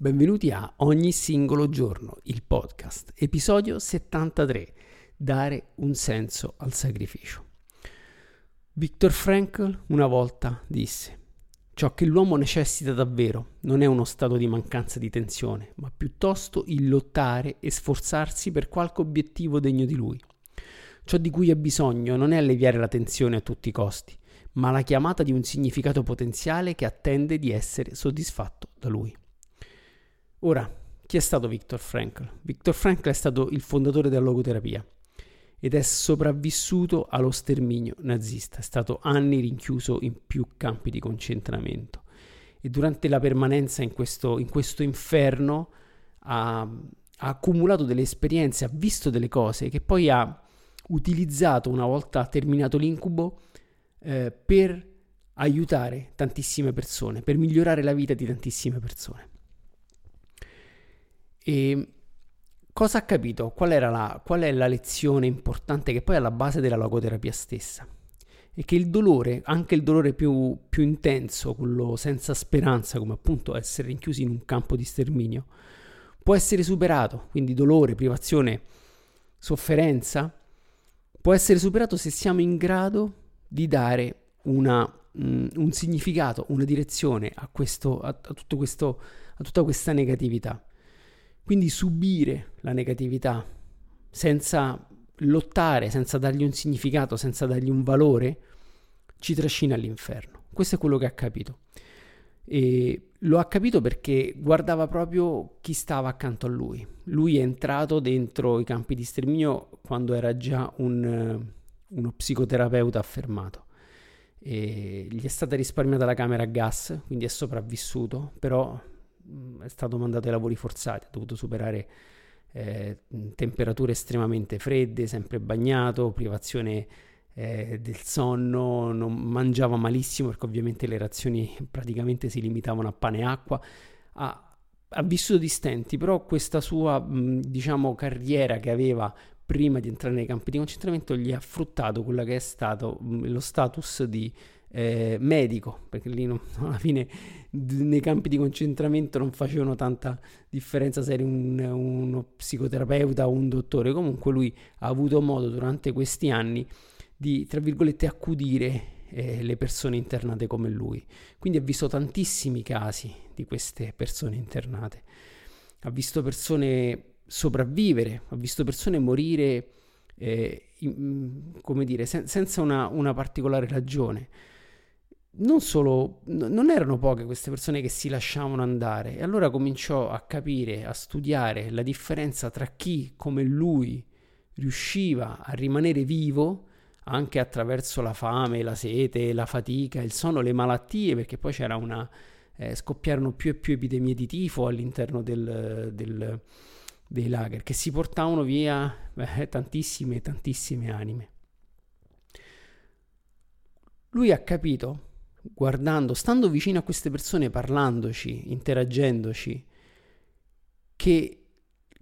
Benvenuti a Ogni singolo giorno, il podcast, episodio 73, dare un senso al sacrificio. Viktor Frankl una volta disse, ciò che l'uomo necessita davvero non è uno stato di mancanza di tensione, ma piuttosto il lottare e sforzarsi per qualche obiettivo degno di lui. Ciò di cui ha bisogno non è alleviare la tensione a tutti i costi, ma la chiamata di un significato potenziale che attende di essere soddisfatto da lui. Ora, chi è stato Viktor Frankl? Viktor Frankl è stato il fondatore della logoterapia ed è sopravvissuto allo sterminio nazista, è stato anni rinchiuso in più campi di concentramento e durante la permanenza in questo, in questo inferno ha, ha accumulato delle esperienze, ha visto delle cose che poi ha utilizzato una volta terminato l'incubo eh, per aiutare tantissime persone, per migliorare la vita di tantissime persone. E cosa ha capito? Qual, la, qual è la lezione importante che poi è alla base della logoterapia stessa? È che il dolore, anche il dolore più, più intenso, quello senza speranza, come appunto essere rinchiusi in un campo di sterminio, può essere superato. Quindi dolore, privazione, sofferenza, può essere superato se siamo in grado di dare una, um, un significato, una direzione a, questo, a, a, questo, a tutta questa negatività. Quindi subire la negatività senza lottare, senza dargli un significato, senza dargli un valore, ci trascina all'inferno. Questo è quello che ha capito. E lo ha capito perché guardava proprio chi stava accanto a lui. Lui è entrato dentro i campi di sterminio quando era già un, uno psicoterapeuta affermato. E gli è stata risparmiata la camera a gas, quindi è sopravvissuto, però è stato mandato ai lavori forzati, ha dovuto superare eh, temperature estremamente fredde, sempre bagnato, privazione eh, del sonno, non mangiava malissimo perché ovviamente le razioni praticamente si limitavano a pane e acqua. Ha, ha vissuto di stenti, però questa sua diciamo carriera che aveva prima di entrare nei campi di concentramento gli ha fruttato quella che è stato lo status di eh, medico, perché lì non, alla fine nei campi di concentramento non facevano tanta differenza se eri un, uno psicoterapeuta o un dottore, comunque lui ha avuto modo durante questi anni di, tra virgolette, accudire eh, le persone internate come lui. Quindi ha visto tantissimi casi di queste persone internate, ha visto persone sopravvivere, ha visto persone morire, eh, in, come dire, sen- senza una, una particolare ragione non solo, non erano poche queste persone che si lasciavano andare e allora cominciò a capire, a studiare la differenza tra chi come lui riusciva a rimanere vivo anche attraverso la fame, la sete, la fatica, il sonno, le malattie, perché poi c'era una... Eh, scoppiarono più e più epidemie di tifo all'interno del, del, dei lager che si portavano via eh, tantissime, tantissime anime. Lui ha capito guardando, stando vicino a queste persone, parlandoci, interagendoci, che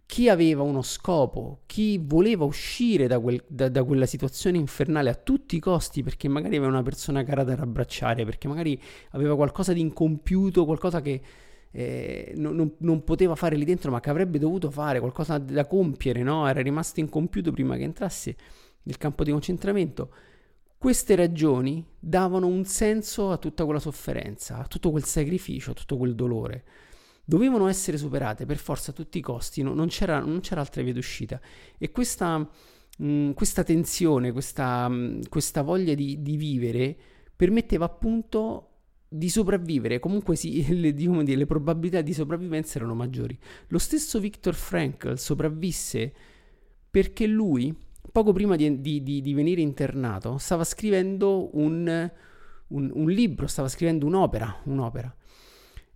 chi aveva uno scopo, chi voleva uscire da, quel, da, da, quella situazione infernale a tutti i costi, perché magari aveva una persona cara da rabbracciare, perché magari aveva qualcosa di incompiuto, qualcosa che eh, non, non, non, poteva fare lì dentro, ma che avrebbe dovuto fare, qualcosa da compiere, no? Era rimasto incompiuto prima che entrasse nel campo di concentramento. Queste ragioni davano un senso a tutta quella sofferenza, a tutto quel sacrificio, a tutto quel dolore. Dovevano essere superate per forza a tutti i costi, no, non, c'era, non, c'era, altra via d'uscita. E questa, mh, questa tensione, questa, mh, questa voglia di, di, vivere permetteva appunto di sopravvivere, comunque sì, le, diciamo, le probabilità di sopravvivenza erano maggiori. Lo stesso Viktor Frankl sopravvisse perché lui poco prima di, di, di, di venire internato, stava scrivendo un, un, un, libro, stava scrivendo un'opera, un'opera.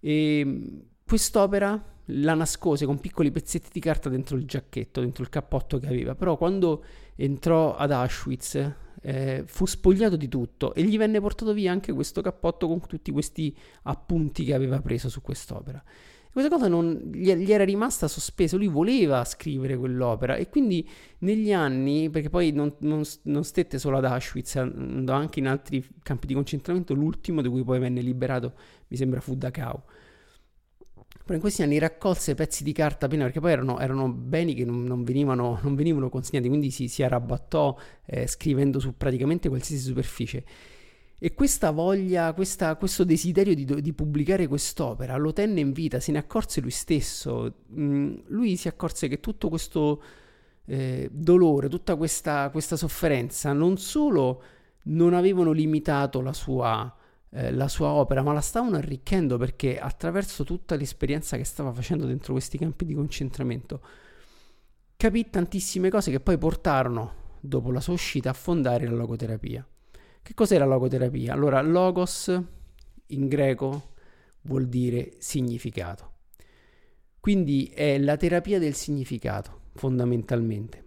E quest'opera la nascose con piccoli pezzetti di carta dentro il giacchetto, dentro il cappotto che aveva, però quando entrò ad Auschwitz eh, fu spogliato di tutto e gli venne portato via anche questo cappotto con tutti questi appunti che aveva preso su quest'opera. Questa cosa non, gli, gli, era rimasta sospesa, lui voleva scrivere quell'opera e quindi negli anni, perché poi non, non, non stette solo ad Auschwitz, andò anche in altri campi di concentramento, l'ultimo di cui poi venne liberato mi sembra fu Dachau. Però in questi anni raccolse pezzi di carta appena perché poi erano, erano beni che non, non, venivano, non, venivano, consegnati, quindi si, si arrabattò eh, scrivendo su praticamente qualsiasi superficie e questa voglia, questa, questo desiderio di, di, pubblicare quest'opera lo tenne in vita, se ne accorse lui stesso. Mm, lui si accorse che tutto questo eh, dolore, tutta questa, questa, sofferenza non solo non avevano limitato la sua, eh, la sua opera, ma la stavano arricchendo perché attraverso tutta l'esperienza che stava facendo dentro questi campi di concentramento capì tantissime cose che poi portarono, dopo la sua uscita, a fondare la logoterapia. Che cos'è la logoterapia? Allora, logos in greco vuol dire significato. Quindi è la terapia del significato, fondamentalmente.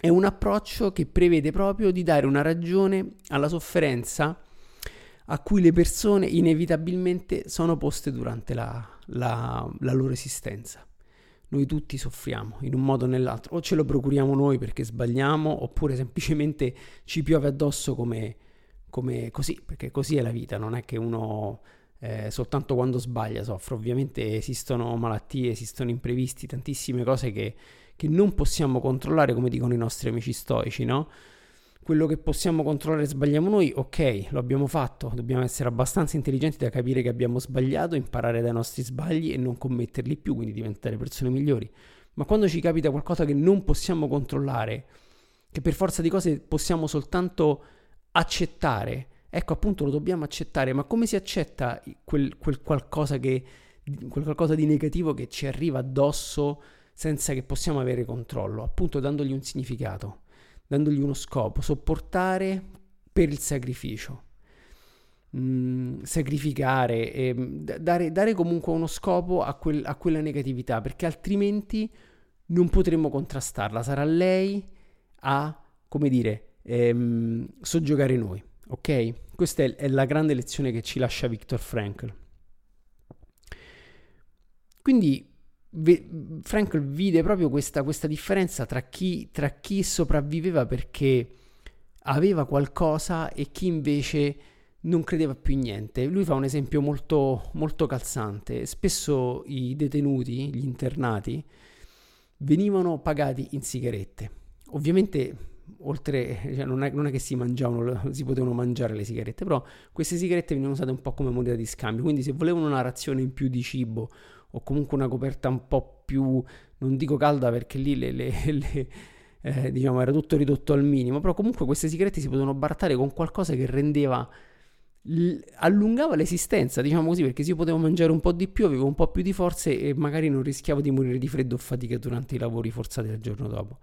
È un approccio che prevede proprio di dare una ragione alla sofferenza a cui le persone inevitabilmente sono poste durante la, la, la loro esistenza. Noi tutti soffriamo in un modo o nell'altro, o ce lo procuriamo noi perché sbagliamo, oppure semplicemente ci piove addosso come, come così, perché così è la vita, non è che uno eh, soltanto quando sbaglia soffre, ovviamente esistono malattie, esistono imprevisti, tantissime cose che, che non possiamo controllare, come dicono i nostri amici stoici, no? Quello che possiamo controllare sbagliamo noi, ok, lo abbiamo fatto, dobbiamo essere abbastanza intelligenti da capire che abbiamo sbagliato, imparare dai nostri sbagli e non commetterli più, quindi diventare persone migliori. Ma quando ci capita qualcosa che non possiamo controllare, che per forza di cose possiamo soltanto accettare. Ecco, appunto, lo dobbiamo accettare, ma come si accetta quel, quel, qualcosa, che, quel qualcosa di negativo che ci arriva addosso senza che possiamo avere controllo? Appunto, dandogli un significato, dandogli uno scopo, sopportare per il sacrificio. Mm, sacrificare, eh, dare, dare, comunque uno scopo a, quel, a quella negatività, perché altrimenti non potremo contrastarla. Sarà lei a, come dire, ehm, soggiogare noi. Ok? Questa è, è la grande lezione che ci lascia Viktor Frankl. Quindi Frankl vide proprio questa, questa differenza tra chi, tra chi, sopravviveva perché aveva qualcosa e chi invece non credeva più in niente. Lui fa un esempio molto, molto calzante. Spesso i detenuti, gli internati, venivano pagati in sigarette. Ovviamente oltre, cioè non, è, non, è, che si mangiavano, si potevano mangiare le sigarette, però queste sigarette venivano usate un po' come moneta di scambio, quindi se volevano una razione in più di cibo o comunque una coperta un po' più, non dico calda perché lì le, le, le eh, diciamo era tutto ridotto al minimo, però comunque queste sigarette si potevano barattare con qualcosa che rendeva allungava l'esistenza, diciamo così, perché se io potevo mangiare un po' di più, avevo un po' più di forze e magari non rischiavo di morire di freddo o fatica durante i lavori forzati del giorno dopo.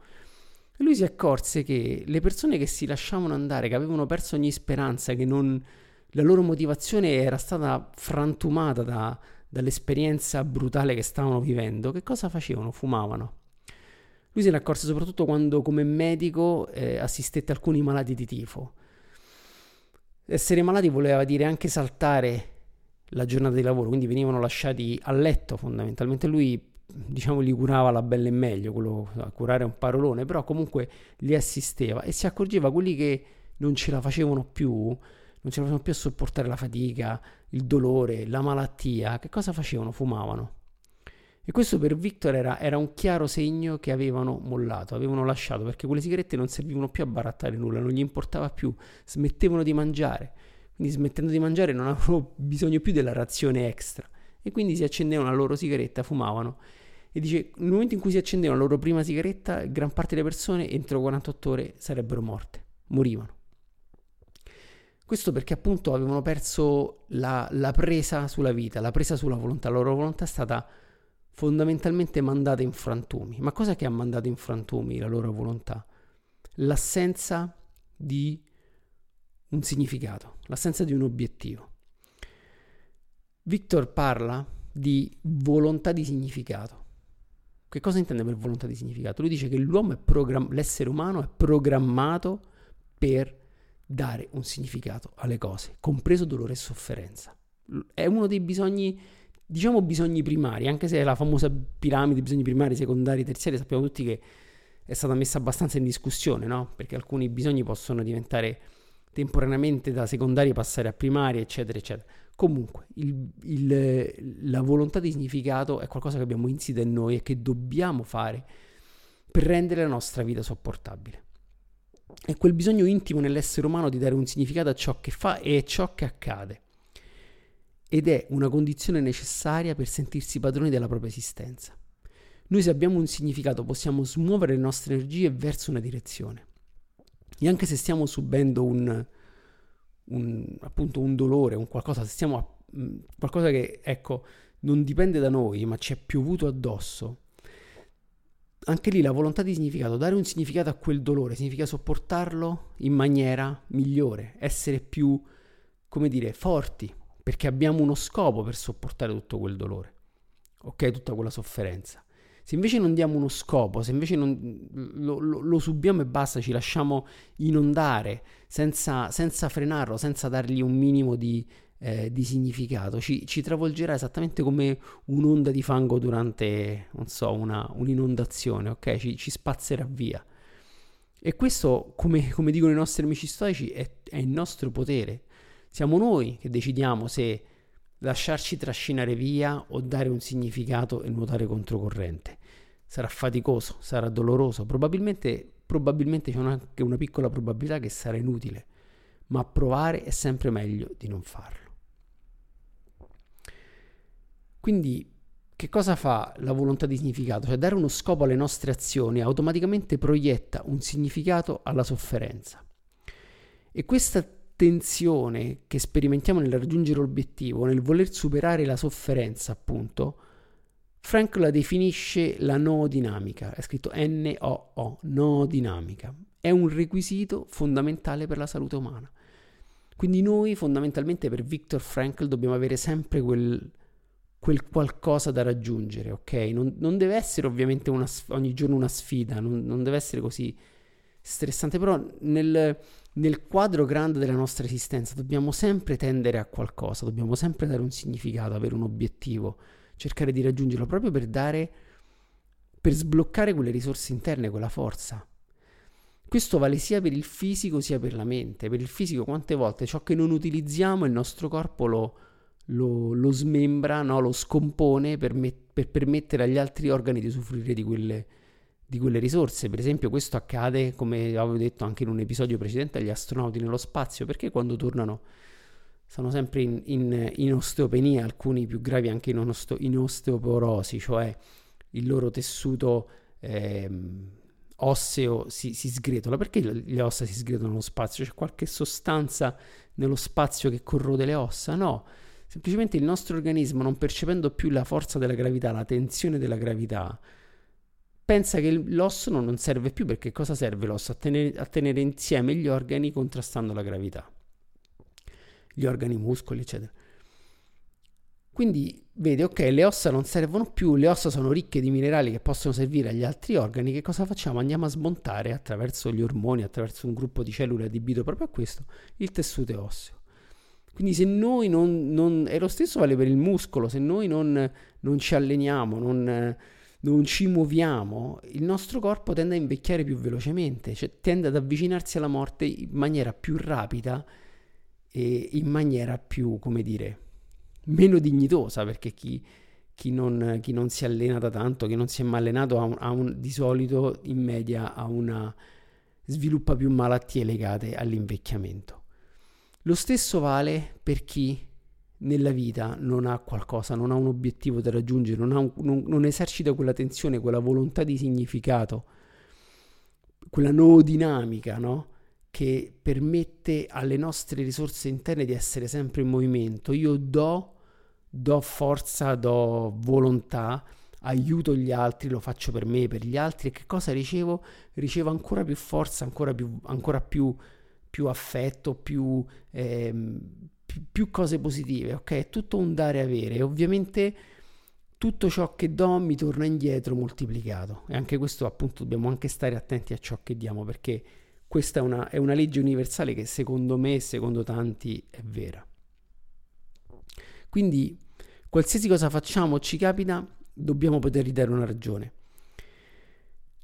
Lui si accorse che le persone che si lasciavano andare, che avevano perso ogni speranza, che non, la loro motivazione era stata frantumata da, dall'esperienza brutale che stavano vivendo, che cosa facevano? Fumavano. Lui se ne accorse soprattutto quando come medico eh, assistette alcuni malati di tifo. Essere malati voleva dire anche saltare la giornata di lavoro, quindi venivano lasciati a letto fondamentalmente. Lui diciamo li curava la bella e meglio, quello a curare un parolone, però comunque li assisteva e si accorgeva quelli che non ce la facevano più, non ce la facevano più a sopportare la fatica, il dolore, la malattia, che cosa facevano? Fumavano. E questo per Victor era, era, un chiaro segno che avevano mollato, avevano lasciato, perché quelle sigarette non servivano più a barattare nulla, non gli importava più, smettevano di mangiare. Quindi smettendo di mangiare non avevano bisogno più della razione extra. E quindi si accendevano la loro sigaretta, fumavano e dice nel momento in cui si accendeva la loro prima sigaretta, gran parte delle persone entro 48 ore sarebbero morte, morivano. Questo perché appunto avevano perso la, la presa sulla vita, la presa sulla volontà, la loro volontà è stata fondamentalmente mandata in frantumi. Ma cosa che ha mandato in frantumi la loro volontà? L'assenza di un significato, l'assenza di un obiettivo. Victor parla di volontà di significato. Che cosa intende per volontà di significato? Lui dice che l'uomo è program- l'essere umano è programmato per dare un significato alle cose, compreso dolore e sofferenza. È uno dei bisogni, diciamo bisogni primari, anche se la famosa piramide, bisogni primari, secondari, terziari, sappiamo tutti che è stata messa abbastanza in discussione, no? Perché alcuni bisogni possono diventare temporaneamente da secondari passare a primari, eccetera, eccetera. Comunque, il, il, la volontà di significato è qualcosa che abbiamo insito in noi e che dobbiamo fare per rendere la nostra vita sopportabile. È quel bisogno intimo nell'essere umano di dare un significato a ciò che fa e a ciò che accade. Ed è una condizione necessaria per sentirsi padroni della propria esistenza. Noi se abbiamo un significato possiamo smuovere le nostre energie verso una direzione. E anche se stiamo subendo un, un, appunto un dolore, un qualcosa, se stiamo a, mm, qualcosa che ecco non dipende da noi, ma ci è piovuto addosso. Anche lì la volontà di significato, dare un significato a quel dolore, significa sopportarlo in maniera migliore, essere più, come dire, forti, perché abbiamo uno scopo per sopportare tutto quel dolore, ok? Tutta quella sofferenza. Se invece non diamo uno scopo, se invece non, lo, lo, lo, subiamo e basta, ci lasciamo inondare senza, senza frenarlo, senza dargli un minimo di, eh, di significato, ci, ci, travolgerà esattamente come un'onda di fango durante, non so, una, un'inondazione, ok? Ci, ci, spazzerà via. E questo, come, come dicono i nostri amici storici, è, è il nostro potere. Siamo noi che decidiamo se lasciarci trascinare via o dare un significato e nuotare controcorrente. Sarà faticoso, sarà doloroso, probabilmente, probabilmente c'è anche una piccola probabilità che sarà inutile, ma provare è sempre meglio di non farlo. Quindi che cosa fa la volontà di significato? Cioè dare uno scopo alle nostre azioni automaticamente proietta un significato alla sofferenza. E questa tensione che sperimentiamo nel raggiungere l'obiettivo, nel voler superare la sofferenza, appunto, Frank la definisce la noodinamica, è scritto N-O-O, noodinamica. È un requisito fondamentale per la salute umana. Quindi noi fondamentalmente per Viktor Frankl dobbiamo avere sempre quel, quel qualcosa da raggiungere, ok? Non, non deve essere ovviamente una, ogni giorno una sfida, non, non deve essere così stressante, però nel, nel quadro grande della nostra esistenza dobbiamo sempre tendere a qualcosa, dobbiamo sempre dare un significato, avere un obiettivo, cercare di raggiungerlo proprio per dare, per sbloccare quelle risorse interne, quella forza. Questo vale sia per il fisico sia per la mente. Per il fisico quante volte ciò che non utilizziamo il nostro corpo lo, lo, lo smembra, no? lo scompone per, me, per permettere agli altri organi di usufruire di quelle di quelle risorse. Per esempio, questo accade, come avevo detto anche in un episodio precedente, agli astronauti nello spazio, perché quando tornano sono sempre in, in, in osteopenia, alcuni più gravi anche in, osto, in osteoporosi, cioè il loro tessuto eh, osseo si, si, sgretola. Perché le ossa si sgretolano nello spazio? C'è qualche sostanza nello spazio che corrode le ossa? No. Semplicemente il nostro organismo, non percependo più la forza della gravità, la tensione della gravità, pensa che l'osso non serve più perché cosa serve l'osso? A tenere, a tenere insieme gli organi contrastando la gravità, gli organi, i muscoli, eccetera. Quindi vede, ok, le ossa non servono più, le ossa sono ricche di minerali che possono servire agli altri organi, che cosa facciamo? Andiamo a smontare attraverso gli ormoni, attraverso un gruppo di cellule adibito proprio a questo, il tessuto osseo. Quindi se noi non, non e lo stesso vale per il muscolo, se noi non, non ci alleniamo, non non ci muoviamo, il nostro corpo tende a invecchiare più velocemente, cioè tende ad avvicinarsi alla morte in maniera più rapida e in maniera più, come dire, meno dignitosa, perché chi, chi, non, chi non, si allena da tanto, chi non si è mai allenato, ha un, ha un, di solito in media ha una, sviluppa più malattie legate all'invecchiamento. Lo stesso vale per chi nella vita non ha qualcosa, non ha un obiettivo da raggiungere, non, un, non, non esercita quella tensione, quella volontà di significato, quella noodinamica, no? Che permette alle nostre risorse interne di essere sempre in movimento. Io do, do forza, do volontà, aiuto gli altri, lo faccio per me, per gli altri e che cosa ricevo? Ricevo ancora più forza, ancora più, ancora più, più affetto, più... Ehm, più cose positive, ok? È tutto un dare e avere e ovviamente tutto ciò che do mi torna indietro moltiplicato e anche questo appunto dobbiamo anche stare attenti a ciò che diamo perché questa è una, è una legge universale che secondo me e secondo tanti è vera. Quindi qualsiasi cosa facciamo ci capita, dobbiamo poter ridare una ragione.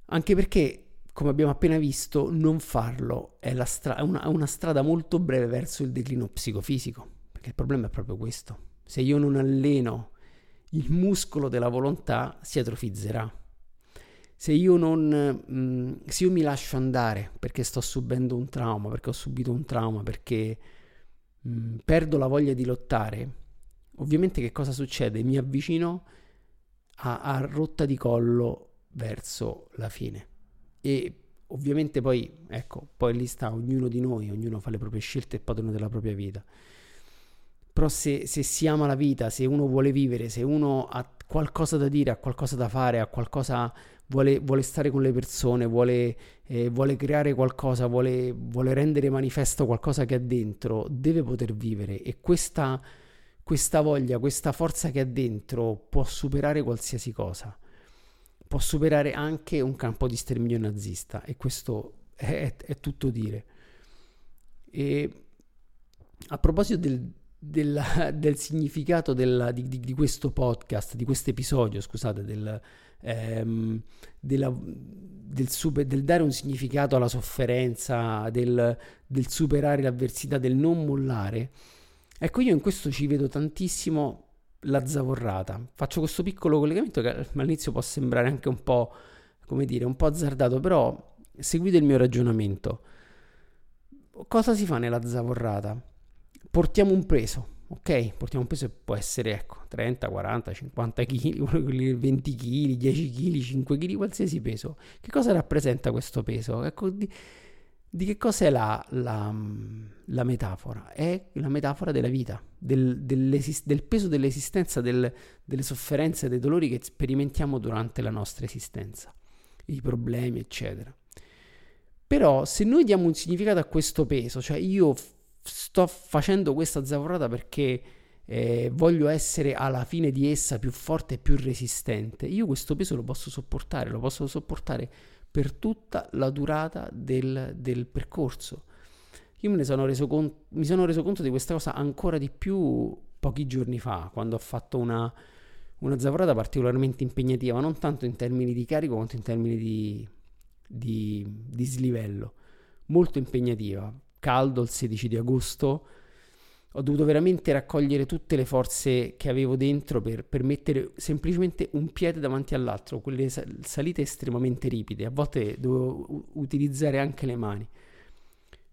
Anche perché, come abbiamo appena visto, non farlo è, stra- è, una, è una strada molto breve verso il declino psicofisico. Perché il problema è proprio questo. Se io non alleno il muscolo della volontà si atrofizzerà. Se io non mh, mm, se io mi lascio andare perché sto subendo un trauma, perché ho subito un trauma, perché mh, mm, perdo la voglia di lottare, ovviamente che cosa succede? Mi avvicino a, a rotta di collo verso la fine. E ovviamente poi, ecco, poi lì sta ognuno di noi, ognuno fa le proprie scelte e padrone della propria vita. Però se, se, si ama la vita, se uno vuole vivere, se uno ha qualcosa da dire, ha qualcosa da fare, ha qualcosa, vuole, vuole stare con le persone, vuole, eh, vuole creare qualcosa, vuole, vuole, rendere manifesto qualcosa che ha dentro, deve poter vivere e questa, questa voglia, questa forza che ha dentro può superare qualsiasi cosa. Può superare anche un campo di sterminio nazista e questo è, è, tutto dire. E a proposito del, del, del significato della, di, di, di, questo podcast, di questo episodio, scusate, del, ehm, della, del, super, del, dare un significato alla sofferenza, del, del superare l'avversità, del non mollare. Ecco, io in questo ci vedo tantissimo la zavorrata. Faccio questo piccolo collegamento che all'inizio può sembrare anche un po', come dire, un po' azzardato, però seguite il mio ragionamento. Cosa si fa nella zavorrata? portiamo un peso, ok? Portiamo un peso che può essere, ecco, 30, 40, 50 kg, 20 kg, 10 kg, 5 kg, qualsiasi peso. Che cosa rappresenta questo peso? Ecco, di, di che cosa è la, la, la, metafora? È la metafora della vita, del, del peso dell'esistenza, del, delle sofferenze, dei dolori che sperimentiamo durante la nostra esistenza, i problemi, eccetera. Però se noi diamo un significato a questo peso, cioè io sto facendo questa zavorrata perché eh, voglio essere alla fine di essa più forte e più resistente, io questo peso lo posso sopportare, lo posso sopportare per tutta la durata del, del percorso. Io me ne sono reso conto, mi sono reso conto di questa cosa ancora di più pochi giorni fa, quando ho fatto una, una zavorrata particolarmente impegnativa, non tanto in termini di carico quanto in termini di, di, di slivello, molto impegnativa, caldo il 16 di agosto, ho dovuto veramente raccogliere tutte le forze che avevo dentro per, per mettere semplicemente un piede davanti all'altro, quelle salite estremamente ripide, a volte dovevo utilizzare anche le mani.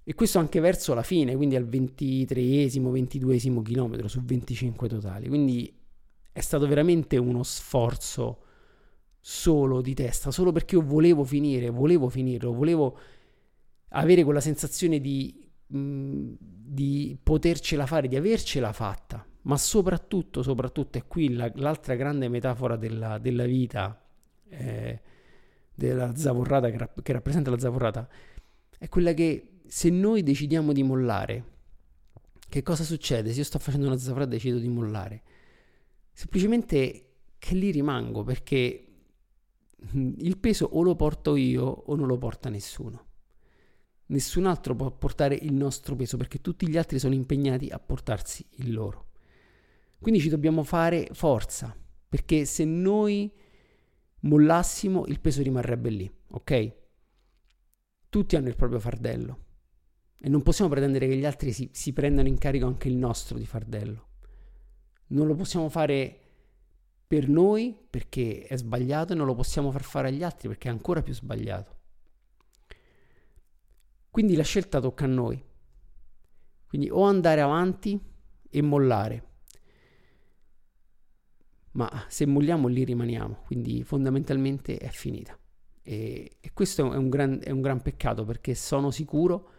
E questo anche verso la fine, quindi al 23esimo, 22esimo chilometro su 25 totali. Quindi è stato veramente uno sforzo solo di testa, solo perché io volevo finire, volevo finirlo, volevo avere quella sensazione di di potercela fare, di avercela fatta, ma soprattutto, soprattutto, è qui la, l'altra grande metafora della, della vita, eh, della zavorrata che, rapp- che rappresenta la zavorrata, è quella che se noi decidiamo di mollare, che cosa succede? Se io sto facendo una zavorrata e decido di mollare, semplicemente che lì rimango perché il peso o lo porto io o non lo porta nessuno nessun altro può portare il nostro peso perché tutti gli altri sono impegnati a portarsi il loro. Quindi ci dobbiamo fare forza perché se noi mollassimo il peso rimarrebbe lì, ok? Tutti hanno il proprio fardello e non possiamo pretendere che gli altri si, si prendano in carico anche il nostro di fardello. Non lo possiamo fare per noi perché è sbagliato e non lo possiamo far fare agli altri perché è ancora più sbagliato. Quindi la scelta tocca a noi. Quindi o andare avanti e mollare. Ma se molliamo lì rimaniamo, quindi fondamentalmente è finita. E, e questo è un, gran, è un gran peccato perché sono sicuro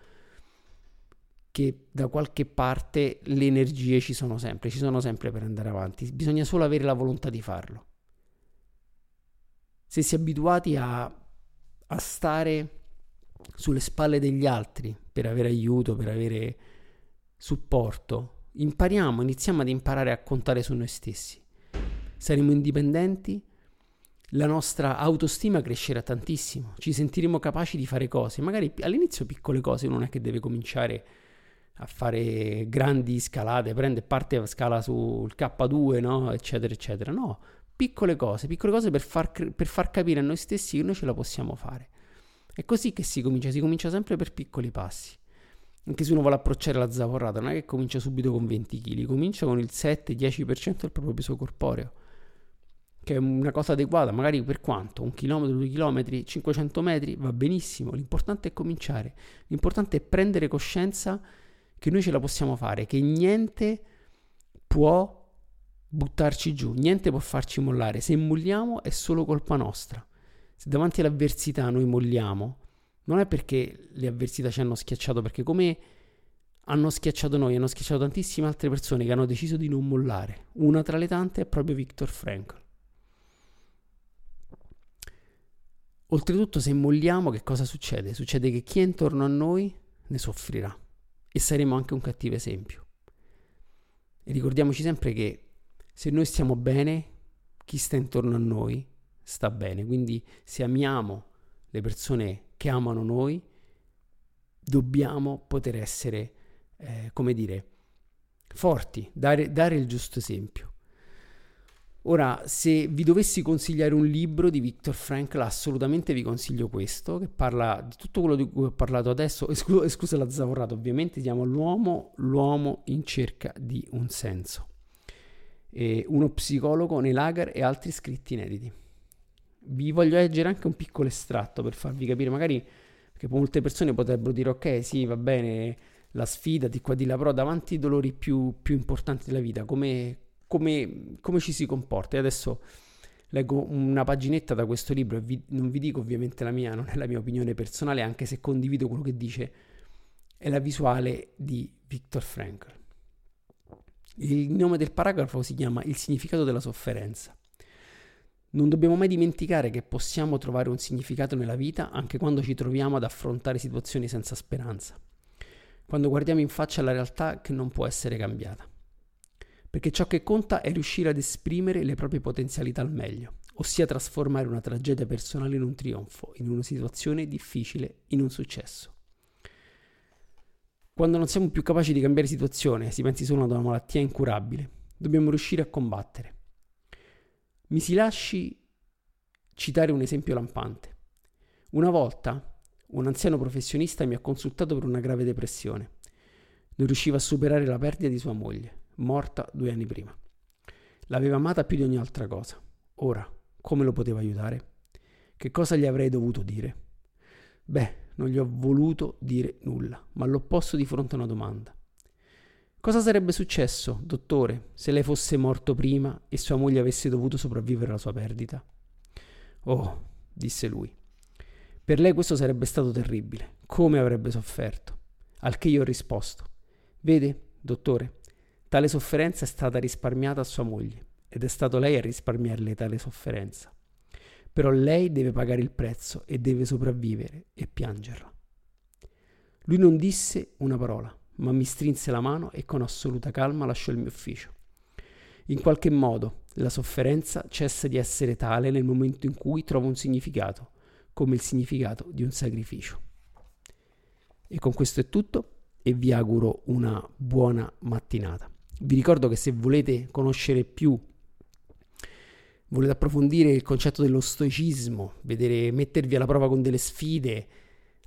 che da qualche parte le energie ci sono sempre, ci sono sempre per andare avanti, bisogna solo avere la volontà di farlo. Se si è abituati a, a stare sulle spalle degli altri per avere aiuto, per avere supporto, impariamo, iniziamo ad imparare a contare su noi stessi. Saremo indipendenti, la nostra autostima crescerà tantissimo, ci sentiremo capaci di fare cose, magari all'inizio piccole cose, non è che deve cominciare a fare grandi scalate, prende parte a scala sul K2, no? eccetera, eccetera. No, piccole cose, piccole cose per far, per far capire a noi stessi che noi ce la possiamo fare. È così che si comincia, si comincia sempre per piccoli passi. Anche se uno vuole approcciare la zavorrata, non è che comincia subito con 20 kg, comincia con il 7-10% del proprio peso corporeo, che è una cosa adeguata, magari per quanto? Un chilometro, due chilometri, 500 metri, va benissimo, l'importante è cominciare, l'importante è prendere coscienza che noi ce la possiamo fare, che niente può buttarci giù, niente può farci mollare, se molliamo è solo colpa nostra. Se davanti all'avversità noi molliamo, non è perché le avversità ci hanno schiacciato, perché come hanno schiacciato noi, hanno schiacciato tantissime altre persone che hanno deciso di non mollare. Una tra le tante è proprio Viktor Frankl. Oltretutto, se molliamo, che cosa succede? Succede che chi è intorno a noi ne soffrirà e saremo anche un cattivo esempio. E ricordiamoci sempre che se noi stiamo bene, chi sta intorno a noi sta bene. Quindi se amiamo le persone che amano noi, dobbiamo poter essere, eh, come dire, forti, dare, dare il giusto esempio. Ora, se vi dovessi consigliare un libro di Viktor Frankl, assolutamente vi consiglio questo, che parla di tutto quello di cui ho parlato adesso, esclusa escluso la zavorrata ovviamente, si chiama L'uomo, l'uomo in cerca di un senso. E uno psicologo nei lager e altri scritti inediti vi voglio leggere anche un piccolo estratto per farvi capire, magari che molte persone potrebbero dire ok, sì, va bene, la sfida di qua di là, però davanti ai dolori più, più importanti della vita, come, come, come, ci si comporta? E adesso leggo una paginetta da questo libro e vi, non vi dico ovviamente la mia, non è la mia opinione personale, anche se condivido quello che dice, è la visuale di Viktor Frankl. Il nome del paragrafo si chiama Il significato della sofferenza. Non dobbiamo mai dimenticare che possiamo trovare un significato nella vita anche quando ci troviamo ad affrontare situazioni senza speranza, quando guardiamo in faccia la realtà che non può essere cambiata. Perché ciò che conta è riuscire ad esprimere le proprie potenzialità al meglio, ossia trasformare una tragedia personale in un trionfo, in una situazione difficile in un successo. Quando non siamo più capaci di cambiare situazione, si pensi solo ad una malattia incurabile, dobbiamo riuscire a combattere mi si lasci citare un esempio lampante. Una volta un anziano professionista mi ha consultato per una grave depressione. Non riusciva a superare la perdita di sua moglie, morta due anni prima. L'aveva amata più di ogni altra cosa. Ora, come lo poteva aiutare? Che cosa gli avrei dovuto dire? Beh, non gli ho voluto dire nulla, ma l'ho posto di fronte a una domanda. Cosa sarebbe successo, dottore, se lei fosse morto prima e sua moglie avesse dovuto sopravvivere alla sua perdita? Oh, disse lui. Per lei questo sarebbe stato terribile. Come avrebbe sofferto? Al che io ho risposto. Vede, dottore, tale sofferenza è stata risparmiata a sua moglie ed è stato lei a risparmiarle tale sofferenza. Però lei deve pagare il prezzo e deve sopravvivere e piangerla. Lui non disse una parola ma mi strinse la mano e con assoluta calma lasciò il mio ufficio. In qualche modo la sofferenza cessa di essere tale nel momento in cui trova un significato, come il significato di un sacrificio. E con questo è tutto e vi auguro una buona mattinata. Vi ricordo che se volete conoscere più, volete approfondire il concetto dello stoicismo, vedere, mettervi alla prova con delle sfide,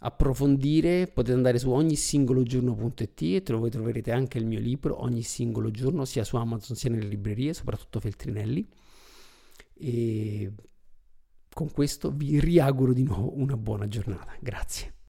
approfondire potete andare su ognisingologiorno.it e dove troverete anche il mio libro ogni singolo giorno sia su Amazon sia nelle librerie soprattutto Feltrinelli. E con questo vi riauguro di nuovo una buona giornata. Grazie